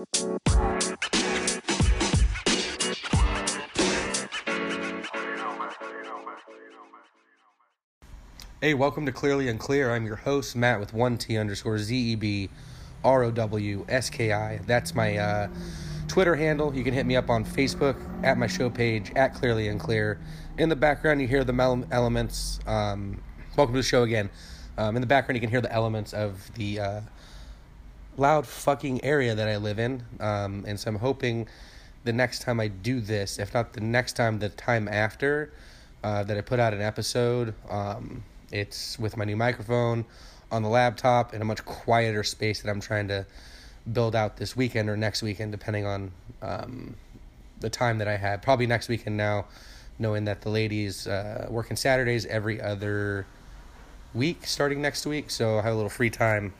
Hey, welcome to Clearly Unclear. I'm your host, Matt, with 1T underscore ZEB R O W S K I. That's my uh, Twitter handle. You can hit me up on Facebook at my show page at Clearly Unclear. In the background, you hear the mel- elements. Um, welcome to the show again. Um, in the background, you can hear the elements of the uh, loud fucking area that I live in. Um, and so I'm hoping the next time I do this, if not the next time, the time after, uh, that I put out an episode. Um, it's with my new microphone on the laptop in a much quieter space that I'm trying to build out this weekend or next weekend, depending on um, the time that I have. Probably next weekend now, knowing that the ladies uh, working Saturdays every other week starting next week. So I have a little free time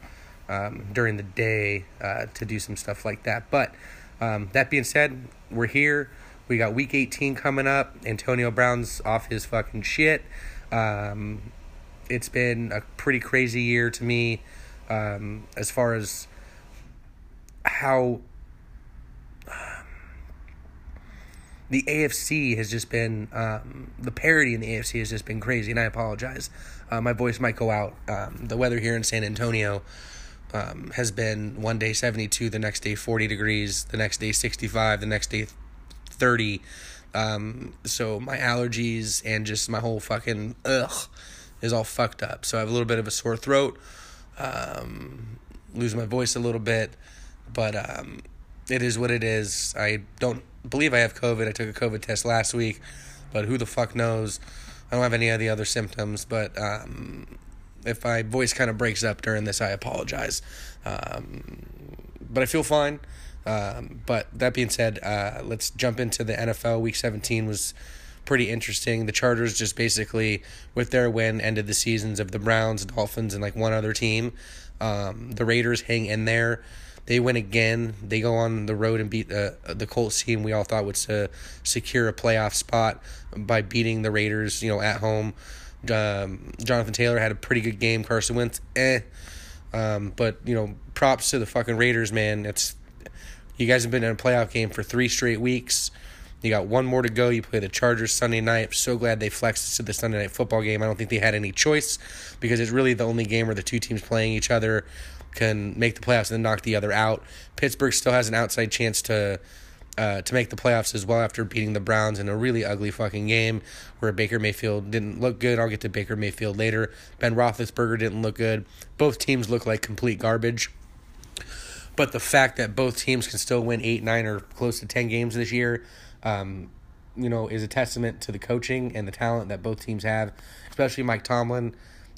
um, during the day uh, to do some stuff like that. But um, that being said, we're here. We got week 18 coming up. Antonio Brown's off his fucking shit. Um, it's been a pretty crazy year to me um, as far as how the AFC has just been um, the parity in the AFC has just been crazy, and I apologize. Uh, my voice might go out. Um, the weather here in San Antonio um, has been one day 72, the next day 40 degrees, the next day 65, the next day 30. Um, so my allergies and just my whole fucking ugh is all fucked up. So I have a little bit of a sore throat, um, lose my voice a little bit, but um, it is what it is. I don't believe I have COVID. I took a COVID test last week, but who the fuck knows? I don't have any of the other symptoms, but um, if my voice kind of breaks up during this, I apologize. Um, but I feel fine. Um, but that being said, uh, let's jump into the NFL. Week 17 was pretty interesting. The Chargers just basically, with their win, ended the seasons of the Browns, Dolphins, and like one other team. Um, the Raiders hang in there. They win again. They go on the road and beat the the Colts team we all thought would uh, secure a playoff spot by beating the Raiders. You know, at home. Um, Jonathan Taylor had a pretty good game. Carson Wentz, eh. Um, but you know, props to the fucking Raiders, man. It's you guys have been in a playoff game for three straight weeks. You got one more to go. You play the Chargers Sunday night. I'm so glad they flexed to the Sunday night football game. I don't think they had any choice because it's really the only game where the two teams playing each other can make the playoffs and then knock the other out. Pittsburgh still has an outside chance to uh, to make the playoffs as well after beating the Browns in a really ugly fucking game where Baker Mayfield didn't look good. I'll get to Baker Mayfield later. Ben Roethlisberger didn't look good. Both teams look like complete garbage. But the fact that both teams can still win eight, nine, or close to ten games this year um, you know, is a testament to the coaching and the talent that both teams have, especially Mike Tomlin.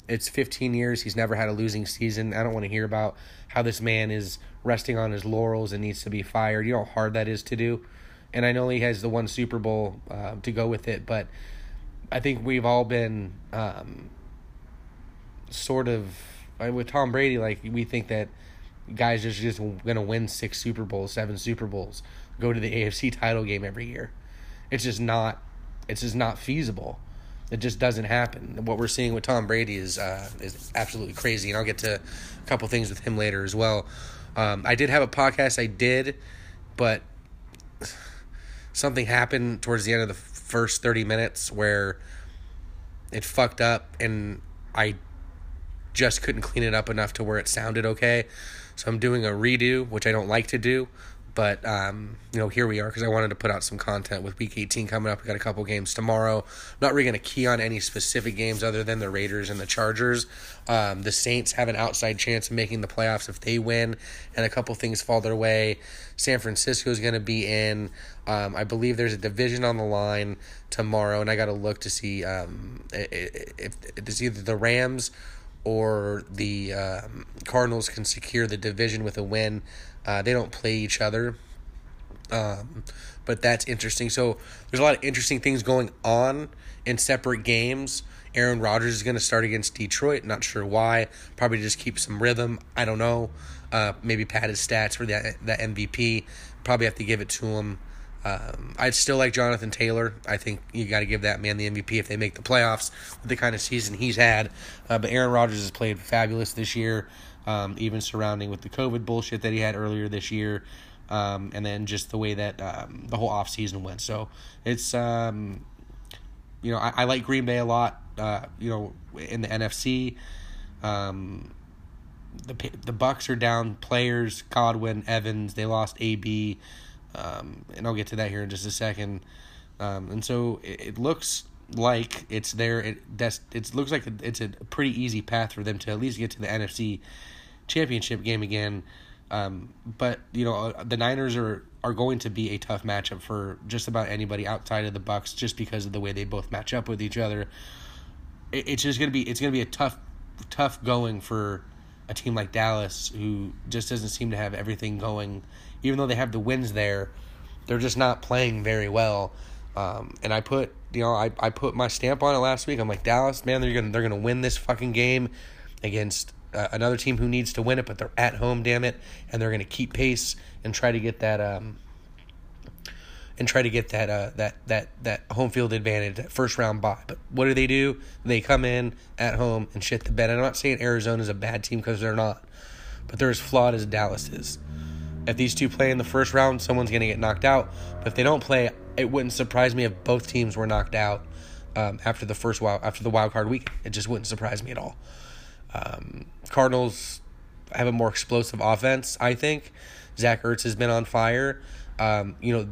It's 15 years. He's never had a losing season. I don't want to hear about how this man is resting on his laurels and needs to be fired. You know how hard that is to do. And I know he has the one Super Bowl uh, to go with it, but I think we've all been um, sort of with Tom Brady. Like we think that guys are just going to win six Super Bowls, seven Super Bowls go to the AFC title game every year. It's just not it's just not feasible. It just doesn't happen. What we're seeing with Tom Brady is uh, is absolutely crazy, and I'll get to a couple things with him later as well. Um, I did have a podcast, I did, but something happened towards the end of the first thirty minutes where it fucked up, and I just couldn't clean it up enough to where it sounded okay. So I'm doing a redo, which I don't like to do, but um, you know, here we are because I wanted to put out some content with Week 18 coming up. We got a couple games tomorrow. not really going to key on any specific games other than the Raiders and the Chargers. Um, the Saints have an outside chance of making the playoffs if they win, and a couple things fall their way. San Francisco is going to be in. Um, I believe there's a division on the line tomorrow, and I got to look to see um, if, it's either the Rams or the um, Cardinals can secure the division with a win. Uh, they don't play each other. Um, but that's interesting. So there's a lot of interesting things going on in separate games. Aaron Rodgers is going to start against Detroit. Not sure why. Probably just keep some rhythm. I don't know. Uh, maybe pad his stats for that that MVP. Probably have to give it to him. Um, I'd still like Jonathan Taylor. I think you got to give that man the MVP if they make the playoffs with the kind of season he's had. Uh, but Aaron Rodgers has played fabulous this year, um, even surrounding with the COVID bullshit that he had earlier this year. um, and then just the way that um, the whole offseason went. So it's um, you know I, I like Green Bay a lot. Uh, you know in the NFC. Um, the the Bucs are down players Godwin Evans they lost AB um, and I'll get to that here in just a second and so it, it, looks like it's there it that's it looks like it's a pretty easy path for them to at least get to the NFC championship game again um, but you know uh, the Niners are are going to be a tough matchup for just about anybody outside of the Bucs, just because of the way they both match up with each other it, it's just gonna be it's gonna be a tough tough going for a team like Dallas who just doesn't seem to have everything going. Even though they have the wins there, they're just not playing very well. Um, and I put you know I, I put my stamp on it last week. I'm like Dallas, man, they're gonna they're gonna win this fucking game against uh, another team who needs to win it, but they're at home, damn it, and they're gonna keep pace and try to get that um, and try to get that uh, that that that home field advantage, that first round bye. But what do they do? They come in at home and shit the bed. I'm not saying Arizona is a bad team because they're not, but they're as flawed as Dallas is. If these two play in the first round, someone's going to get knocked out. But if they don't play, it wouldn't surprise me if both teams were knocked out um, after the first wild after the wild card week. It just wouldn't surprise me at all. Um, Cardinals have a more explosive offense, I think. Zach Ertz has been on fire. Um, you know,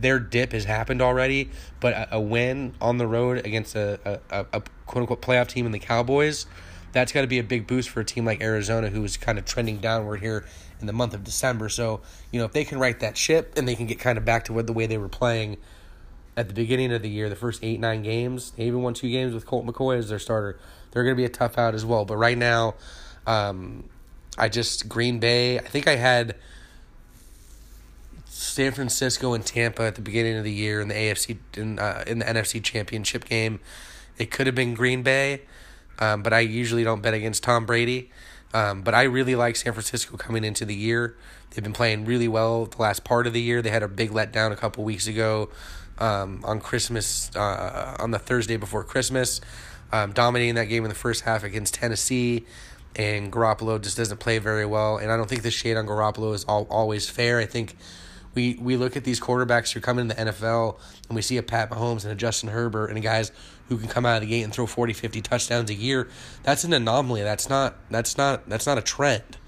their dip has happened already, but a, a win on the road against a, a, a quote unquote playoff team in the Cowboys, that's got to be a big boost for a team like Arizona who is kind of trending downward here in the month of December. So, you know, if they can right that ship and they can get kind of back to what the way they were playing at the beginning of the year, the first eight, nine games, they even won two games with Colt McCoy as their starter. They're going to be a tough out as well. But right now, um, I just, Green Bay, I think I had San Francisco and Tampa at the beginning of the year in the AFC in uh, in the NFC Championship game. It could have been Green Bay, um, but I usually don't bet against Tom Brady. Um, but I really like San Francisco coming into the year. They've been playing really well the last part of the year. They had a big letdown a couple weeks ago um, on Christmas uh, on the Thursday before Christmas, um, dominating that game in the first half against Tennessee. And Garoppolo just doesn't play very well. And I don't think the shade on Garoppolo is all, always fair. I think we we look at these quarterbacks who come into the NFL and we see a Pat Mahomes and a Justin Herbert and guys who can come out of the gate and throw 40, 50 touchdowns a year. That's an anomaly. That's not that's not that's not a trend.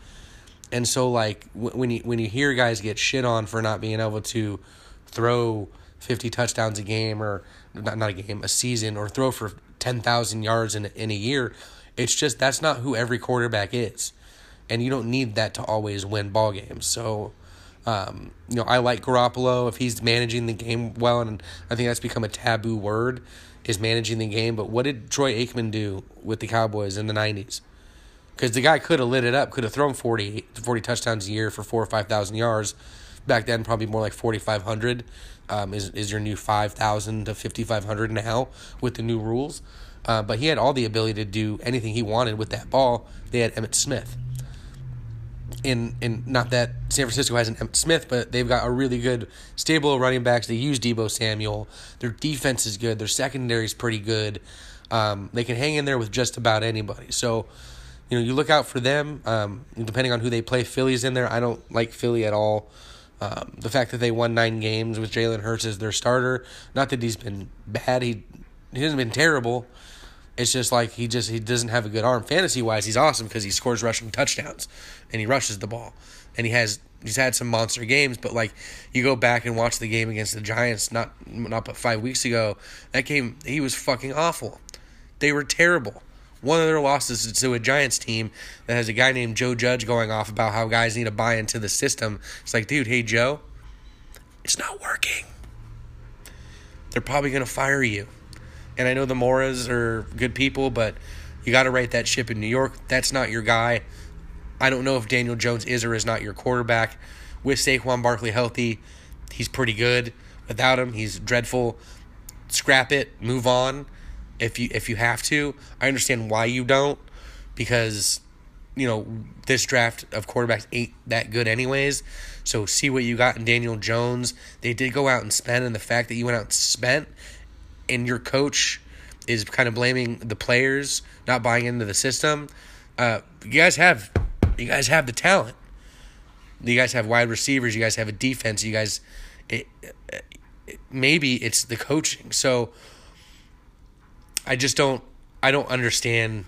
And so like when you when you hear guys get shit on for not being able to throw 50 touchdowns a game or not not a game, a season or throw for 10,000 yards in in a year, it's just that's not who every quarterback is. And you don't need that to always win ball games. So um, you know, I like Garoppolo if he's managing the game well, and I think that's become a taboo word is managing the game. But what did Troy Aikman do with the Cowboys in the '90s? Because the guy could have lit it up, could have thrown 40, 40 touchdowns a year for four or five thousand yards. Back then, probably more like forty five hundred. Um, is is your new five thousand to fifty five hundred now with the new rules? Uh, but he had all the ability to do anything he wanted with that ball. They had Emmitt Smith in in not that San Francisco has an Emmitt Smith, but they've got a really good stable of running backs. They use Deebo Samuel. Their defense is good. Their secondary is pretty good. Um, they can hang in there with just about anybody. So, you know, you look out for them. Um, depending on who they play, Philly's in there. I don't like Philly at all. Um, the fact that they won nine games with Jalen Hurts as their starter, not that he's been bad. He he hasn't been terrible. It's just like he just he doesn't have a good arm. Fantasy wise, he's awesome because he scores rushing touchdowns and he rushes the ball and he has he's had some monster games. But like you go back and watch the game against the Giants, not not but five weeks ago, that game he was fucking awful. They were terrible. One of their losses is to a Giants team that has a guy named Joe Judge going off about how guys need to buy into the system. It's like, dude, hey Joe, it's not working. They're probably gonna fire you. And I know the Maras are good people, but you got to write that ship in New York. That's not your guy. I don't know if Daniel Jones is or is not your quarterback. With Saquon Barkley healthy, he's pretty good. Without him, he's dreadful. Scrap it, move on. If you if you have to, I understand why you don't, because you know this draft of quarterbacks ain't that good anyways. So see what you got in Daniel Jones. They did go out and spend, and the fact that you went out and spent and your coach is kind of blaming the players not buying into the system, uh, you guys have you guys have the talent. You guys have wide receivers. You guys have a defense. You guys, it, it, maybe it's the coaching. So I just don't. I don't understand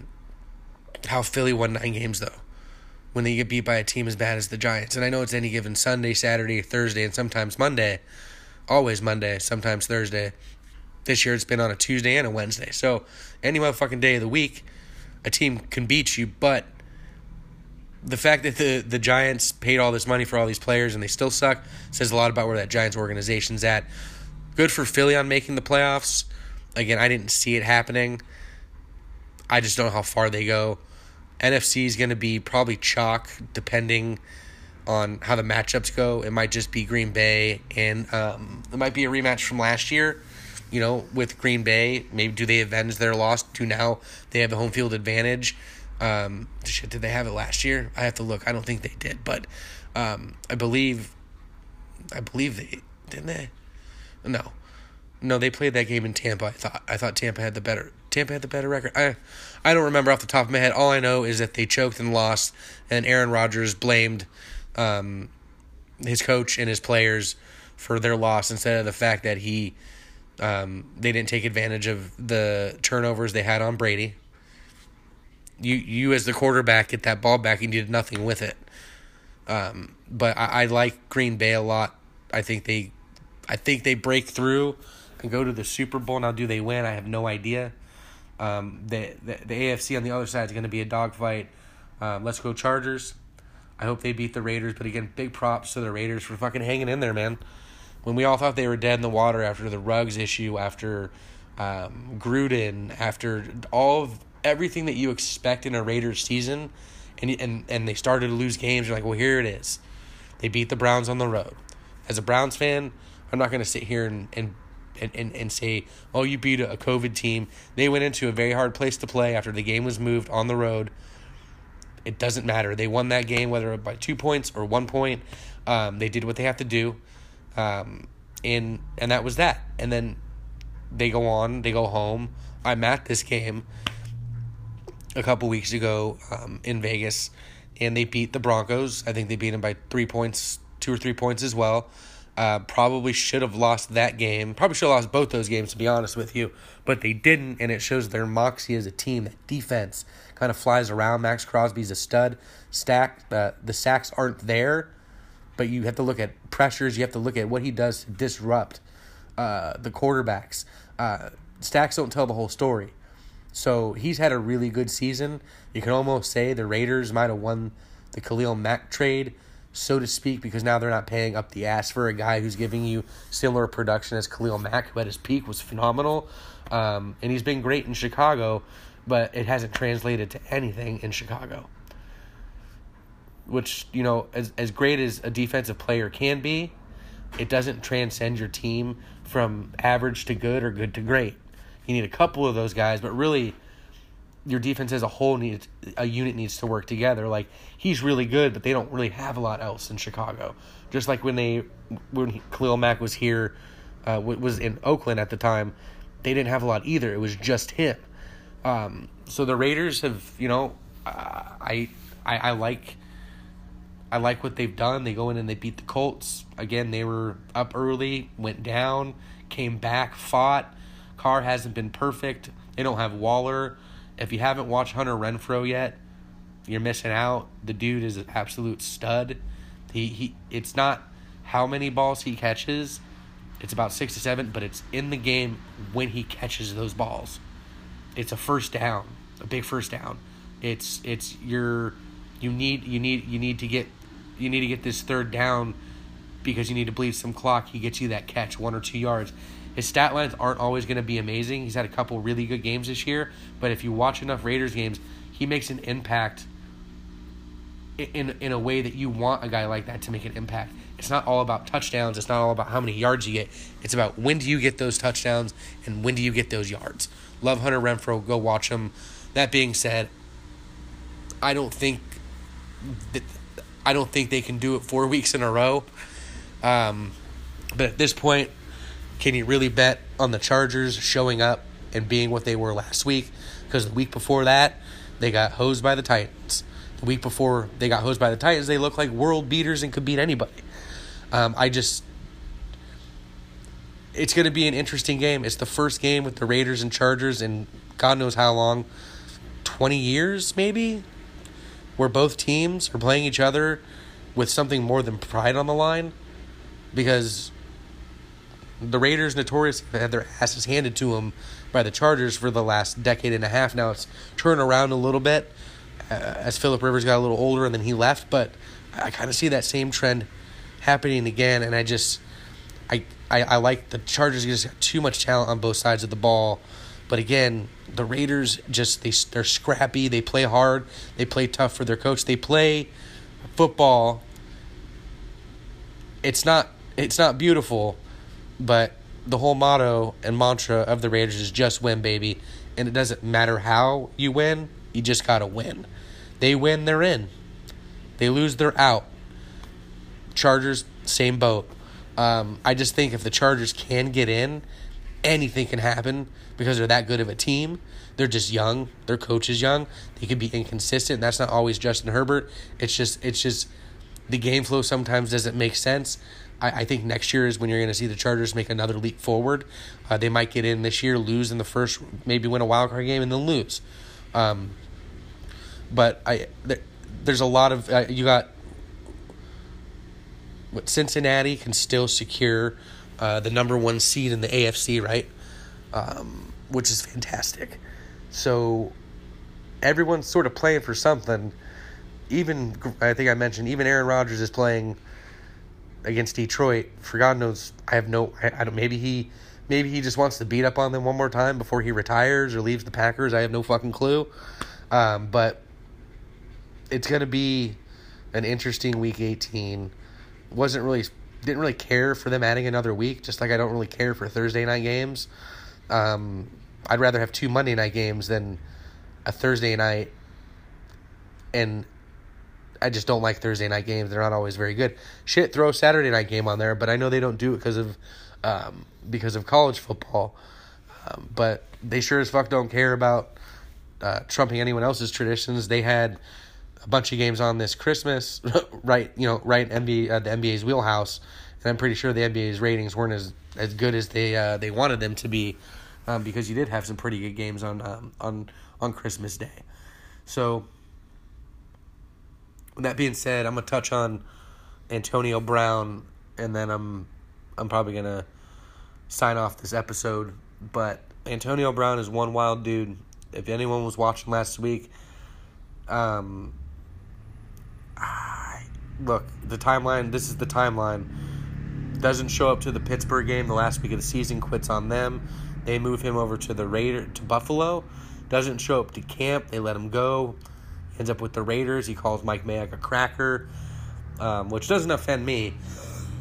how Philly won nine games though when they get beat by a team as bad as the Giants. And I know it's any given Sunday, Saturday, Thursday, and sometimes Monday. Always Monday, sometimes Thursday. This year it's been on a Tuesday and a Wednesday. So any motherfucking day of the week, a team can beat you. But the fact that the, the Giants paid all this money for all these players and they still suck says a lot about where that Giants organization's at. Good for Philly on making the playoffs. Again, I didn't see it happening. I just don't know how far they go. NFC is going to be probably chalk depending on how the matchups go. It might just be Green Bay, and um, it might be a rematch from last year. You know, with Green Bay, maybe do they avenge their loss? Do now they have a home field advantage? Um, shit, did they have it last year? I have to look. I don't think they did, but um, I believe, I believe they didn't they. No, no, they played that game in Tampa. I thought I thought Tampa had the better Tampa had the better record. I I don't remember off the top of my head. All I know is that they choked and lost, and Aaron Rodgers blamed um, his coach and his players for their loss instead of the fact that he um, they didn't take advantage of the turnovers they had on Brady. You you as the quarterback get that ball back and you did nothing with it. Um, but I, I like Green Bay a lot. I think they I think they break through and go to the Super Bowl. Now, do they win? I have no idea. Um, the, the the AFC on the other side is going to be a dogfight. Um, let's go Chargers. I hope they beat the Raiders, but again, big props to the Raiders for fucking hanging in there, man. When we all thought they were dead in the water after the Ruggs issue, after um, Gruden, after all of everything that you expect in a Raiders season, and and and they started to lose games. You're like, well, here it is. They beat the Browns on the road. As a Browns fan, I'm not going to sit here and, and and, and, and say, oh, you beat a COVID team. They went into a very hard place to play after the game was moved on the road. It doesn't matter. They won that game, whether by two points or one point. Um, they did what they have to do. Um, and, and that was that. And then they go on, they go home. I'm at this game a couple weeks ago um, in Vegas, and they beat the Broncos. I think they beat them by three points, two or three points as well. Uh, probably should have lost that game. Probably should have lost both those games, to be honest with you. But they didn't, and it shows their moxie as a team. That defense kind of flies around. Maxx Crosby's a stud. Stack uh, the sacks aren't there, but you have to look at pressures. You have to look at what he does to disrupt uh, the quarterbacks. Uh, stacks don't tell the whole story. So he's had a really good season. You can almost say the Raiders might have won the Khalil Mack trade so to speak, because now they're not paying up the ass for a guy who's giving you similar production as Khalil Mack, who at his peak was phenomenal. Um, and he's been great in Chicago, but it hasn't translated to anything in Chicago. Which, you know, as, as great as a defensive player can be, it doesn't transcend your team from average to good or good to great. You need a couple of those guys, but really your defense as a whole needs a unit needs to work together. Like he's really good, but they don't really have a lot else in Chicago. Just like when they when Khalil Mack was here, uh, was in Oakland at the time, they didn't have a lot either. It was just him. Um, so the Raiders have, you know, I, I I like I like what they've done. They go in and they beat the Colts. Again, they were up early, went down, came back, fought. Carr hasn't been perfect. They don't have Waller. If you haven't watched Hunter Renfrow yet, you're missing out. The dude is an absolute stud. He he. It's not how many balls he catches. It's about six to seven, but it's in the game when he catches those balls. It's a first down, a big first down. It's it's your you need you need you need to get you need to get this third down because you need to bleed some clock. He gets you that catch, one or two yards. His stat lines aren't always going to be amazing. He's had a couple really good games this year, but if you watch enough Raiders games, he makes an impact in in a way that you want a guy like that to make an impact. It's not all about touchdowns. It's not all about how many yards you get. It's about when do you get those touchdowns and when do you get those yards. Love Hunter Renfrow. Go watch him. That being said, I don't think that I don't think they can do it four weeks in a row. Um, but at this point, can you really bet on the Chargers showing up and being what they were last week? Because the week before that, they got hosed by the Titans. The week before they got hosed by the Titans, they looked like world beaters and could beat anybody. Um, I just. It's going to be an interesting game. It's the first game with the Raiders and Chargers in God knows how long 20 years, maybe? Where both teams are playing each other with something more than pride on the line. Because the Raiders notoriously had their asses handed to them by the Chargers for the last decade and a half. Now it's turned around a little bit uh, as Philip Rivers got a little older and then he left, but I kind of see that same trend happening again, and I just I, I I like the Chargers just got too much talent on both sides of the ball, but again the Raiders just they they're scrappy, they play hard, they play tough for their coach, they play football. It's not it's not beautiful, but the whole motto and mantra of the Raiders is just win, baby. And it doesn't matter how you win, you just got to win. They win, they're in. They lose, they're out. Chargers, same boat. Um, I just think if the Chargers can get in, anything can happen because they're that good of a team. They're just young. Their coach is young. They could be inconsistent. That's not always Justin Herbert. It's just it's just the game flow sometimes doesn't make sense. I, I think next year is when you're going to see the Chargers make another leap forward. Uh, they might get in this year, lose in the first, maybe win a wild card game, and then lose. Um, but I there, there's a lot of uh, you got what Cincinnati can still secure uh, the number one seed in the AFC, right? Um, which is fantastic. So everyone's sort of playing for something. Even I think I mentioned even Aaron Rodgers is playing against Detroit. For God knows, I have no. I, I don't. Maybe he, maybe he just wants to beat up on them one more time before he retires or leaves the Packers. I have no fucking clue. Um, but it's gonna be an interesting week 18. Wasn't really didn't really care for them adding another week, just like I don't really care for Thursday night games. Um, I'd rather have two Monday night games than a Thursday night and I just don't like Thursday night games. They're not always very good. Shit, throw a Saturday night game on there, but I know they don't do it because of um, because of college football. Um, but they sure as fuck don't care about uh, trumping anyone else's traditions. They had a bunch of games on this Christmas, right? You know, right NBA uh, the NBA's wheelhouse, and I'm pretty sure the NBA's ratings weren't as as good as they uh, they wanted them to be, um, because you did have some pretty good games on um, on on Christmas Day. So with that being said, I'm gonna touch on Antonio Brown, and then I'm I'm probably gonna sign off this episode. But Antonio Brown is one wild dude. If anyone was watching last week, um, I, look the timeline. This is the timeline. Doesn't show up to the Pittsburgh game the last week of the season. Quits on them. They move him over to the Raider to Buffalo. Doesn't show up to camp. They let him go ends up with the Raiders. He calls Mike Mayock a cracker, um, which doesn't offend me.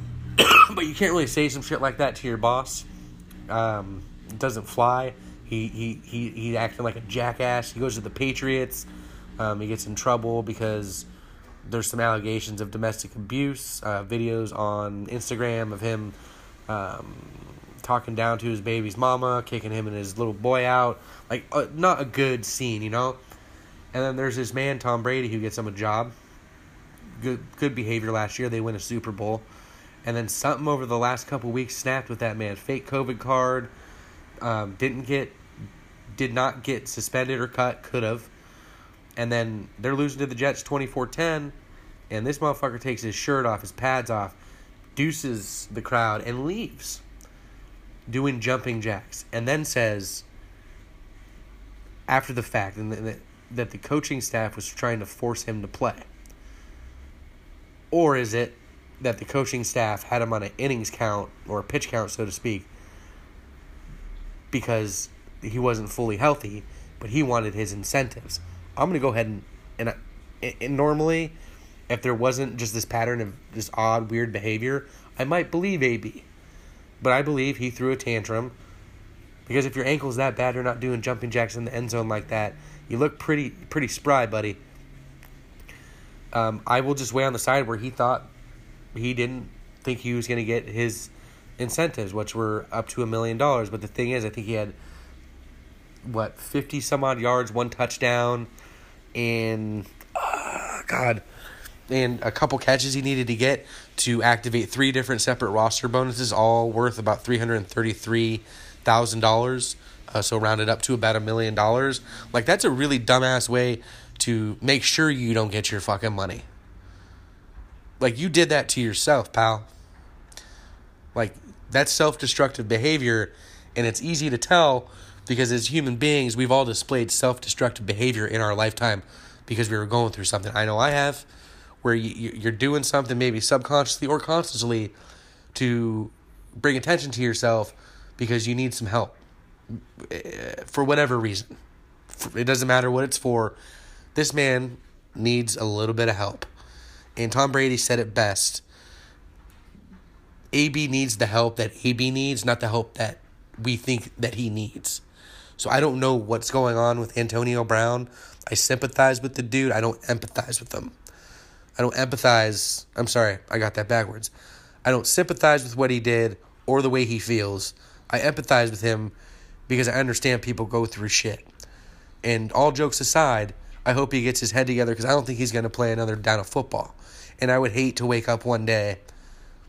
but you can't really say some shit like that to your boss. Um, it doesn't fly. He he he he acting like a jackass. He goes to the Patriots. Um, he gets in trouble because there's some allegations of domestic abuse. Uh, videos on Instagram of him um, talking down to his baby's mama, kicking him and his little boy out. Like uh, not a good scene, you know. And then there's this man, Tom Brady, who gets him a job. Good good behavior last year. They win a Super Bowl. And then something over the last couple weeks snapped with that man. Fake COVID card. Um, didn't get, did not get suspended or cut. Could have. And then they're losing to the Jets 24-10. And this motherfucker takes his shirt off, his pads off, deuces the crowd, and leaves. Doing jumping jacks. And then says, after the fact, and that the coaching staff was trying to force him to play? Or is it that the coaching staff had him on an innings count or a pitch count, so to speak, because he wasn't fully healthy, but he wanted his incentives? I'm going to go ahead and, and, and normally, if there wasn't just this pattern of this odd, weird behavior, I might believe AB. But I believe he threw a tantrum because if your ankle's that bad, you're not doing jumping jacks in the end zone like that you look pretty pretty spry, buddy. Um, I will just weigh on the side where he thought he didn't think he was going to get his incentives, which were up to a million dollars. But the thing is, I think he had what fifty some odd yards, one touchdown, and uh, God. And a couple catches he needed to get to activate three different separate roster bonuses, all worth about three hundred thirty-three thousand uh, dollars. So rounded up to about a million dollars. Like that's a really dumbass way to make sure you don't get your fucking money. Like you did that to yourself, pal. Like that's self-destructive behavior and it's easy to tell because as human beings, we've all displayed self-destructive behavior in our lifetime because we were going through something. I know I have where you, you're doing something maybe subconsciously or consciously to bring attention to yourself because you need some help eh, for whatever reason. It doesn't matter what it's for. This man needs a little bit of help. And Tom Brady said it best. AB needs the help that AB needs, not the help that we think that he needs. So I don't know what's going on with Antonio Brown. I sympathize with the dude. I don't empathize with him. I don't empathize. I'm sorry, I got that backwards. I don't sympathize with what he did or the way he feels. I empathize with him because I understand people go through shit. And all jokes aside, I hope he gets his head together because I don't think he's going to play another down of football. And I would hate to wake up one day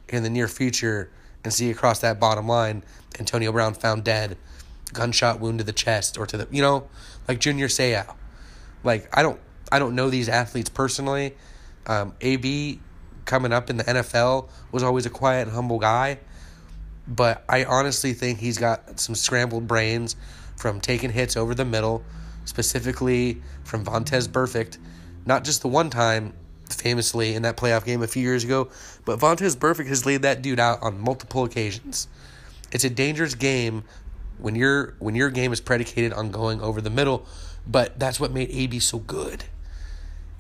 in the near future and see across that bottom line Antonio Brown found dead, gunshot wound to the chest or to the you know, like Junior Seau. Like I don't I don't know these athletes personally. Um, AB coming up in the NFL was always a quiet and humble guy, but I honestly think he's got some scrambled brains from taking hits over the middle, specifically from Vontaze Burfict, not just the one time famously in that playoff game a few years ago. But Vontaze Burfict has laid that dude out on multiple occasions. It's a dangerous game when your when your game is predicated on going over the middle, but that's what made AB so good.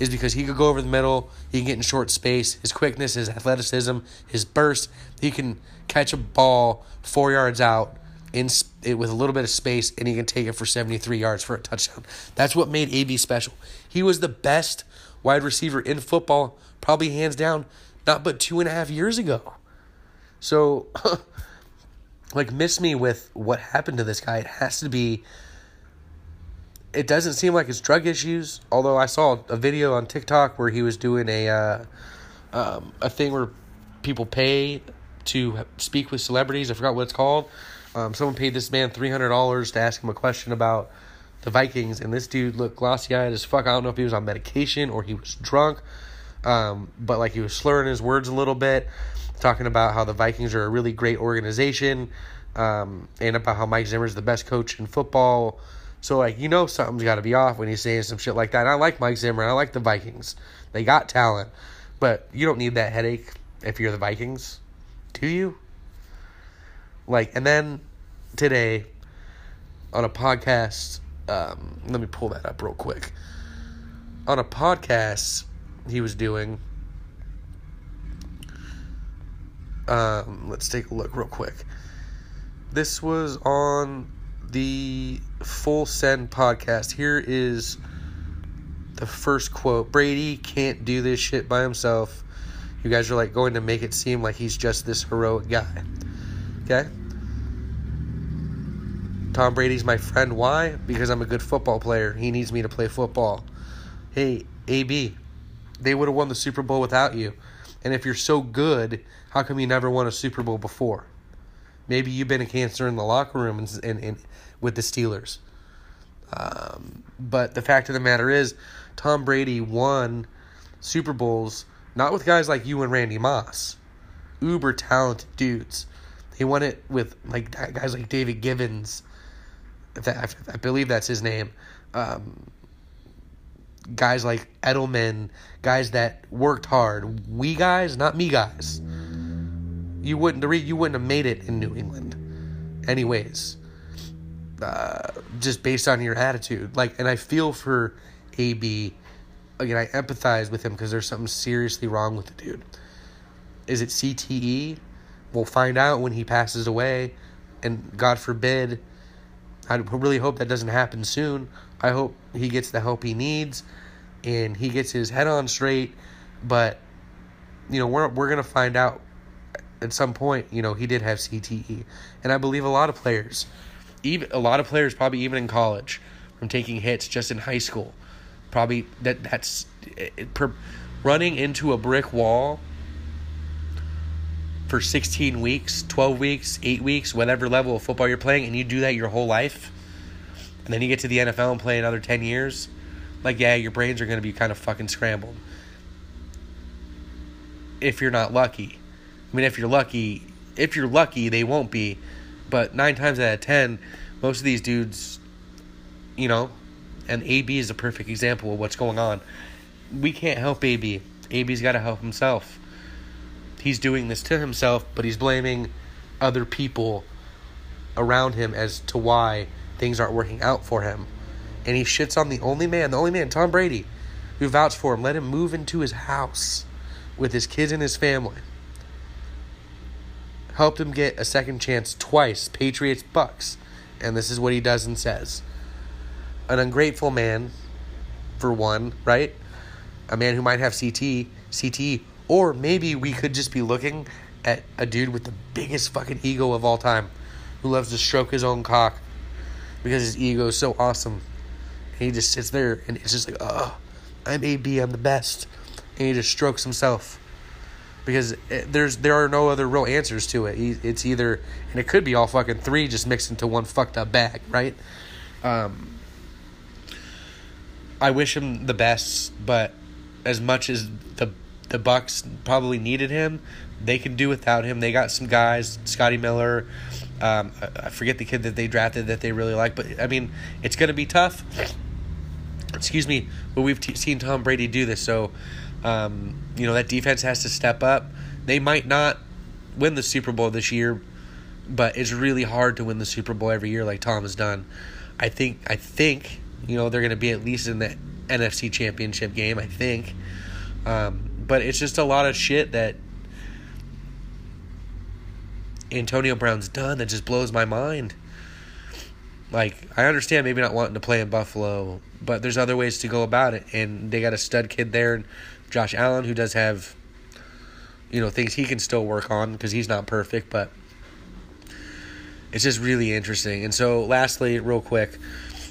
Is because he could go over the middle, he can get in short space, his quickness, his athleticism, his burst, he can catch a ball four yards out in with a little bit of space, and he can take it for seventy three yards for a touchdown. That's what made AB special. He was the best wide receiver in football, probably hands down, not but two and a half years ago. So, like, miss me with what happened to this guy. It has to be. It doesn't seem like it's drug issues, although I saw a video on TikTok where he was doing a uh, um, a thing where people pay to speak with celebrities. I forgot what it's called. Um, someone paid this man three hundred dollars to ask him a question about the Vikings, and this dude looked glossy eyed as fuck. I don't know if he was on medication or he was drunk, um, but like he was slurring his words a little bit, talking about how the Vikings are a really great organization, um, and about how Mike Zimmer is the best coach in football. So like you know something's got to be off when he's saying some shit like that. And I like Mike Zimmer. I like the Vikings. They got talent, but you don't need that headache if you're the Vikings, do you? Like, and then today on a podcast um, let me pull that up real quick. On a podcast he was doing, um, let's take a look real quick. This was on the Full Send podcast. Here is the first quote Brady can't do this shit by himself. You guys are like going to make it seem like he's just this heroic guy. Okay? Tom Brady's my friend. Why? Because I'm a good football player. He needs me to play football. Hey, AB, they would have won the Super Bowl without you. And if you're so good, how come you never won a Super Bowl before? Maybe you've been a cancer in the locker room and, and, and with the Steelers. Um, but the fact of the matter is, Tom Brady won Super Bowls not with guys like you and Randy Moss, uber talented dudes. He won it with like guys like David Givens I believe that's his name. Um, guys like Edelman, guys that worked hard. We guys, not me guys. You wouldn't you wouldn't have made it in New England, anyways. Uh, just based on your attitude, like, and I feel for AB. Again, I empathize with him because there's something seriously wrong with the dude. Is it CTE? We'll find out when he passes away, and God forbid I really hope that doesn't happen soon. I hope he gets the help he needs and he gets his head on straight. But, you know, we're, we're to find out at some point, you know, he did have CTE. And I believe a lot of players, even a lot of players, probably even in college, from taking hits just in high school, probably that that's it, per, running into a brick wall for 16 weeks, 12 weeks, 8 weeks, whatever level of football you're playing, and you do that your whole life, and then you get to the NFL and play another 10 years, like, yeah, your brains are going to be kind of fucking scrambled. If you're not lucky. I mean, if you're lucky, if you're lucky, they won't be. But nine times out of ten, most of these dudes, you know, and AB is a perfect example of what's going on. We can't help AB. AB's got to help himself. He's doing this to himself, but he's blaming other people around him as to why things aren't working out for him. And he shits on the only man, the only man, Tom Brady, who vouched for him, let him move into his house with his kids and his family helped him get a second chance twice Patriots, Bucs. And this is what he does and says. An ungrateful man, for one, right? A man who might have CT, CT, or maybe we could just be looking at a dude with the biggest fucking ego of all time who loves to stroke his own cock because his ego is so awesome. And he just sits there and it's just like, oh, I'm AB, I'm the best. And he just strokes himself because it, there's there are no other real answers to it. It's either and it could be all fucking three just mixed into one fucked up bag, right? Um, I wish him the best, but as much as the the Bucs probably needed him, they can do without him. They got some guys, Scotty Miller. Um, I forget the kid that they drafted that they really like, but I mean, it's going to be tough. Excuse me, but we've t- seen Tom Brady do this, so um, you know, that defense has to step up. They might not win the Super Bowl this year, but it's really hard to win the Super Bowl every year like Tom has done. I think I think, you know, they're going to be at least in the NFC Championship game, I think. Um, but it's just a lot of shit that Antonio Brown's done that just blows my mind. Like, I understand maybe not wanting to play in Buffalo, but there's other ways to go about it. And they got a stud kid there, Josh Allen, who does have, you know, things he can still work on because he's not perfect, but it's just really interesting. And so, lastly, real quick,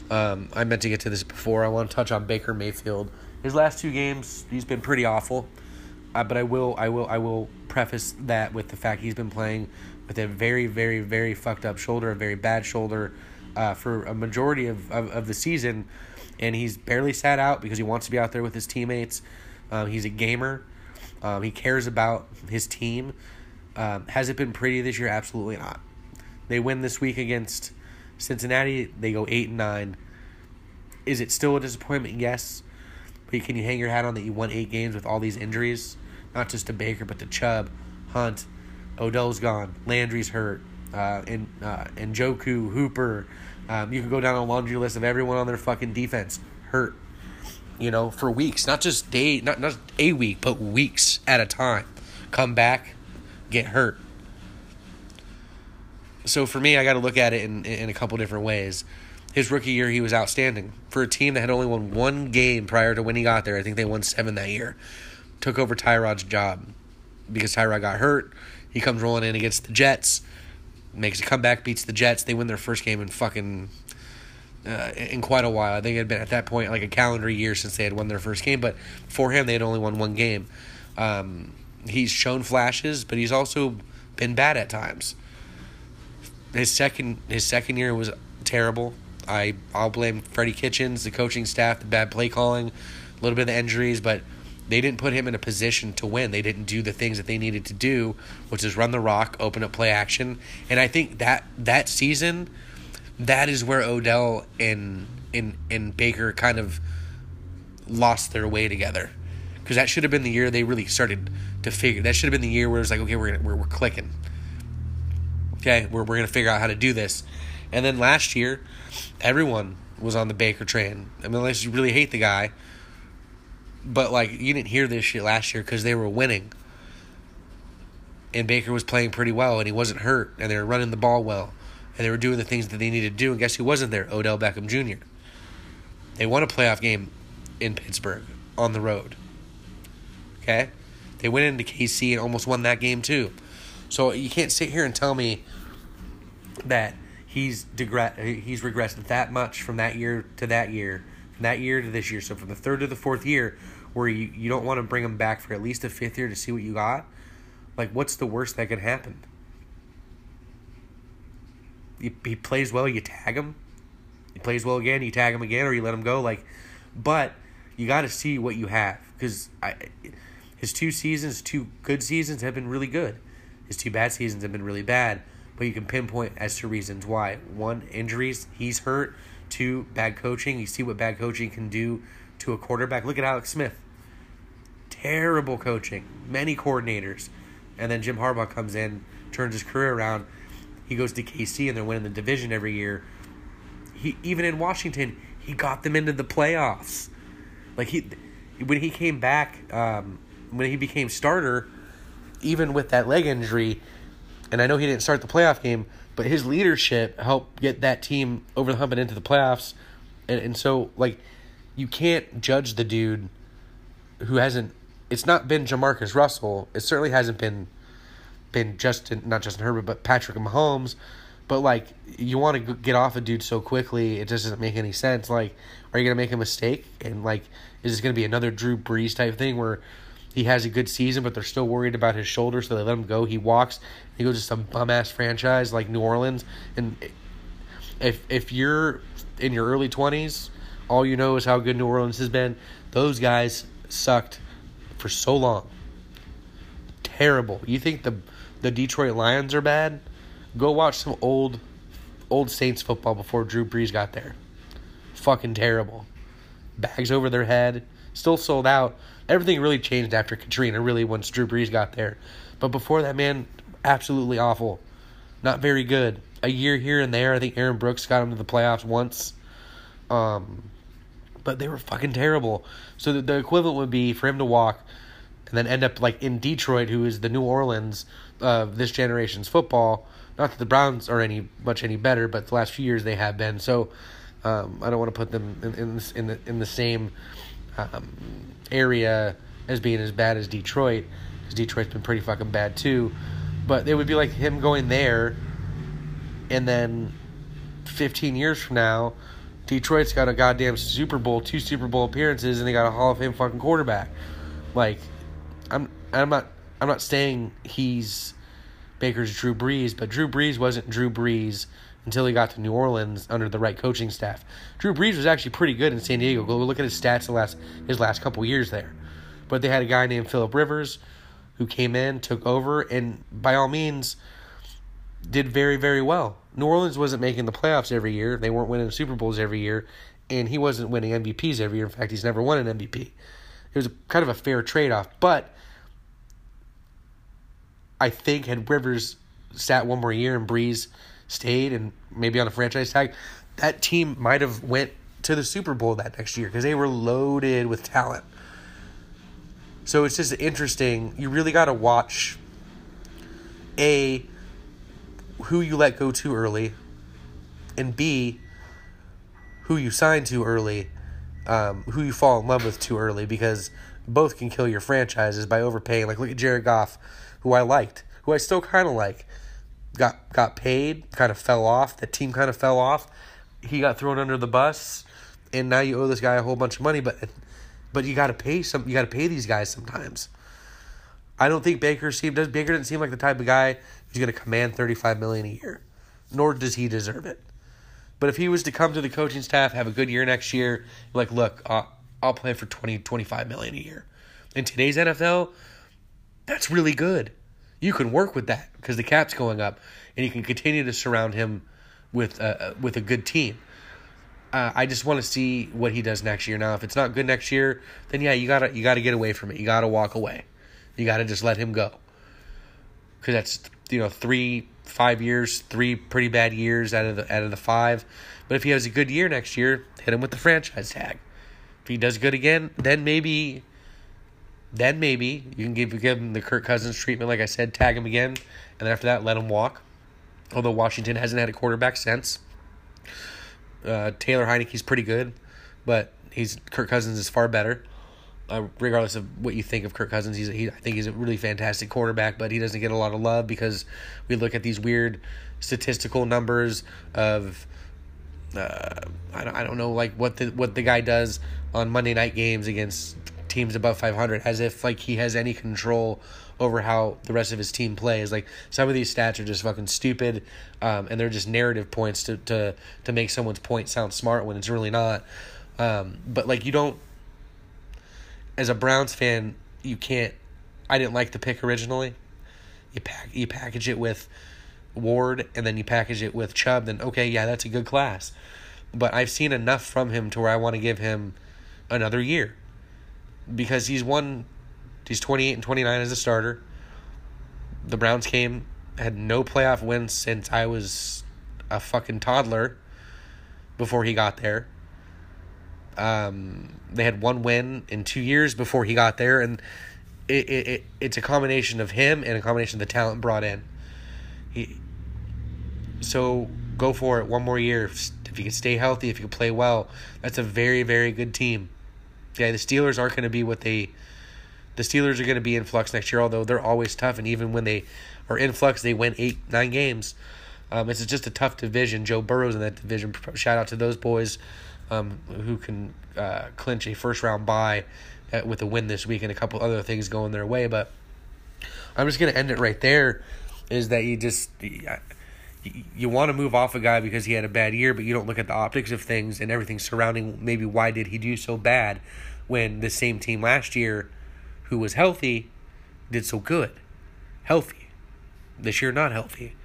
um, I meant to get to this before. I want to touch on Baker Mayfield. His last two games, he's been pretty awful. Uh, but I will, I will, I will preface that with the fact he's been playing with a very, very, very fucked up shoulder, a very bad shoulder, uh, for a majority of, of, of the season, and he's barely sat out because he wants to be out there with his teammates. Um, he's a gamer. Um, he cares about his team. Um, has it been pretty this year? Absolutely not. They win this week against Cincinnati. They go eight and nine. Is it still a disappointment? Yes. But can you hang your hat on that you won eight games with all these injuries? Not just to Baker, but to Chubb, Hunt, Odell's gone, Landry's hurt, uh, and uh, and Njoku, Hooper. Um, you can go down a laundry list of everyone on their fucking defense hurt you know, for weeks, not just day, not not a week, but weeks at a time. Come back, get hurt. So for me, I got to look at it in in a couple different ways. His rookie year, he was outstanding for a team that had only won one game prior to when he got there. I think they won seven that year. Took over Tyrod's job because Tyrod got hurt. He comes rolling in against the Jets, makes a comeback, beats the Jets. They win their first game in fucking uh, in quite a while. I think it had been at that point like a calendar year since they had won their first game, but for him, they had only won one game. Um, he's shown flashes, but he's also been bad at times. His second his second year was terrible. I I'll blame Freddie Kitchens, the coaching staff, the bad play calling, a little bit of the injuries, but they didn't put him in a position to win. They didn't do the things that they needed to do, which is run the rock, open up play action. And I think that that season that is where Odell and and and Baker kind of lost their way together because that should have been the year they really started to figure. That should have been the year where it's like, okay, we're gonna, we're, we're clicking. Okay, we're we're gonna figure out how to do this. And then last year, everyone was on the Baker train. I mean, unless you really hate the guy, but like you didn't hear this shit last year because they were winning, and Baker was playing pretty well, and he wasn't hurt, and they were running the ball well and they were doing the things that they needed to do. And guess who wasn't there? Odell Beckham Jr. They won a playoff game in Pittsburgh on the road. Okay? They went into KC and almost won that game too. So you can't sit here and tell me that he's digre- he's regressed that much from that year to that year, from that year to this year. So from the third to the fourth year, where you, you don't want to bring him back for at least a fifth year to see what you got, like what's the worst that could happen? He, plays well, you tag him. He plays well again, you tag him again, or you let him go. Like, but you got to see what you have because I, his two seasons, two good seasons, have been really good. His two bad seasons have been really bad. But you can pinpoint as to reasons why. One, injuries. He's hurt. Two, bad coaching. You see what bad coaching can do to a quarterback. Look at Alex Smith. Terrible coaching. Many coordinators. And then Jim Harbaugh comes in, turns his career around. He goes to KC and they're winning the division every year. He even in Washington, he got them into the playoffs. Like he when he came back, um, when he became starter, even with that leg injury, and I know he didn't start the playoff game, but his leadership helped get that team over the hump and into the playoffs. And, and so, like, you can't judge the dude who hasn't. It's not been Jamarcus Russell. It certainly hasn't been been Justin, not Justin Herbert, but Patrick Mahomes. But like, you want to get off a dude so quickly, it just doesn't make any sense. Like, are you gonna make a mistake? And like, is this gonna be another Drew Brees type thing where he has a good season, but they're still worried about his shoulder, so they let him go. He walks. He goes to some bum ass franchise like New Orleans, and if if you're in your early twenties, all you know is how good New Orleans has been. Those guys sucked for so long. Terrible. You think the the Detroit Lions are bad? Go watch some old old Saints football before Drew Brees got there. Fucking terrible. Bags over their head. Still sold out everything really changed after Katrina, really, once Drew Brees got there. But before that, man, absolutely awful. Not very good. A year here and there. I think Aaron Brooks got him to the playoffs once. Um, but they were fucking terrible. So the, the equivalent would be for him to walk and then end up like in Detroit, who is the New Orleans of this generation's football. Not that the Browns are any much any better, but the last few years they have been. So um, I don't want to put them in in, in the in the same um, area as being as bad as Detroit, because Detroit's been pretty fucking bad too. But it would be like him going there, and then 15 years from now, Detroit's got a goddamn Super Bowl, two Super Bowl appearances, and they got a Hall of Fame fucking quarterback. Like, I'm I'm not I'm not saying he's Baker's Drew Brees, but Drew Brees wasn't Drew Brees until he got to New Orleans under the right coaching staff. Drew Brees was actually pretty good in San Diego. Go look at his stats the last his last couple years there. But they had a guy named Philip Rivers who came in, took over, and by all means did very, very well. New Orleans wasn't making the playoffs every year. They weren't winning Super Bowls every year, and he wasn't winning MVPs every year. In fact, he's never won an MVP. It was kind of a fair trade off. But I think had Rivers sat one more year and Brees stayed and maybe on a franchise tag, that team might have went to the Super Bowl that next year because they were loaded with talent. So it's just interesting. You really got to watch a who you let go too early, and b who you sign too early, um, who you fall in love with too early because both can kill your franchises by overpaying. Like look at Jared Goff, who I liked, who I still kind of like got got paid, kind of fell off. The team kind of fell off. He got thrown under the bus, and now you owe this guy a whole bunch of money. But but you got to pay some. You got to pay these guys sometimes. I don't think Baker seemed does Baker doesn't seem like the type of guy who's going to command thirty five million a year, nor does he deserve it. But if he was to come to the coaching staff, have a good year next year, like look, uh, I'll play for 20, 25 million a year. In today's NFL, that's really good you can work with that because the cap's going up, and you can continue to surround him with uh, with a good team. Uh, I just want to see what he does next year. Now, if it's not good next year, then yeah, you gotta you gotta get away from it. You gotta walk away. You gotta just let him go. Because that's you know three five years, three pretty bad years out of the out of the five. But if he has a good year next year, hit him with the franchise tag. If he does good again, then maybe then maybe you can give give him the Kirk Cousins treatment, like I said, tag him again, and then after that, let him walk. Although Washington hasn't had a quarterback since. Uh, Taylor Heinicke's pretty good, but he's Kirk Cousins is far better. Uh, regardless of what you think of Kirk Cousins, he's he, I think he's a really fantastic quarterback, but he doesn't get a lot of love because we look at these weird statistical numbers of uh, I don't I don't know like what the what the guy does on Monday night games against teams above 500 as if like he has any control over how the rest of his team plays. Like some of these stats are just fucking stupid, um, and they're just narrative points to to to make someone's point sound smart when it's really not. Um, but like you don't, as a Browns fan, you can't. I didn't like the pick originally. You pack you package it with Ward and then you package it with Chubb. Then okay, yeah, that's a good class. But I've seen enough from him to where I want to give him another year because he's won. He's twenty eight and twenty nine as a starter. The Browns came had no playoff wins since I was a fucking toddler. Before he got there. Um, they had one win in two years before he got there, and it, it, it it's a combination of him and a combination of the talent brought in. He, so go for it one more year. If, if you can stay healthy, if you can play well, that's a very very good team. Yeah, the Steelers aren't going to be what they. The Steelers are going to be in flux next year, although they're always tough, and even when they are in flux, they win eight nine games. Um, it's just a tough division. Joe Burrow's in that division. Shout out to those boys um, who can uh, clinch a first round bye uh, with a win this week and a couple other things going their way. But I'm just going to end it right there. Is that you just you, you want to move off a guy because he had a bad year, but you don't look at the optics of things and everything surrounding maybe why did he do so bad when the same team last year, who was healthy, did so good, healthy. This year not healthy,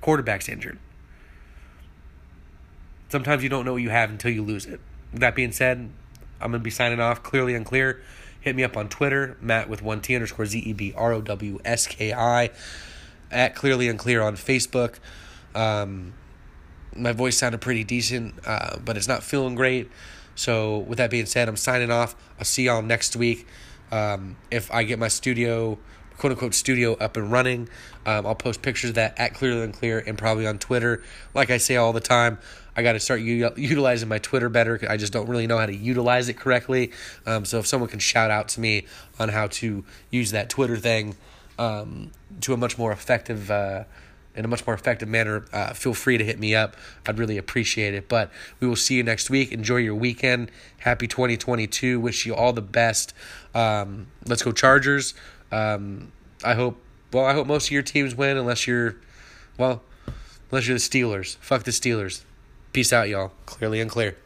quarterback's injured. Sometimes you don't know what you have until you lose it. That being said, I'm to be signing off clearly unclear. Hit me up on Twitter, Matt with one T underscore Z E B R O W S K I, at clearly unclear on Facebook. Um, my voice sounded pretty decent, uh, but it's not feeling great. So, with that being said, I'm signing off. I'll see y'all next week. Um, if I get my studio, quote unquote, studio up and running, um, I'll post pictures of that at Clearly Unclear and probably on Twitter. Like I say all the time, I got to start u- utilizing my Twitter better. I just don't really know how to utilize it correctly. Um, so if someone can shout out to me on how to use that Twitter thing um, to a much more effective. Uh, in a much more effective manner, uh, feel free to hit me up. I'd really appreciate it. But we will see you next week. Enjoy your weekend. Happy 2022. Wish you all the best. Um, let's go Chargers. Um, I hope. Well, I hope most of your teams win, unless you're, well, unless you're the Steelers. Fuck the Steelers. Peace out, y'all. Clearly unclear.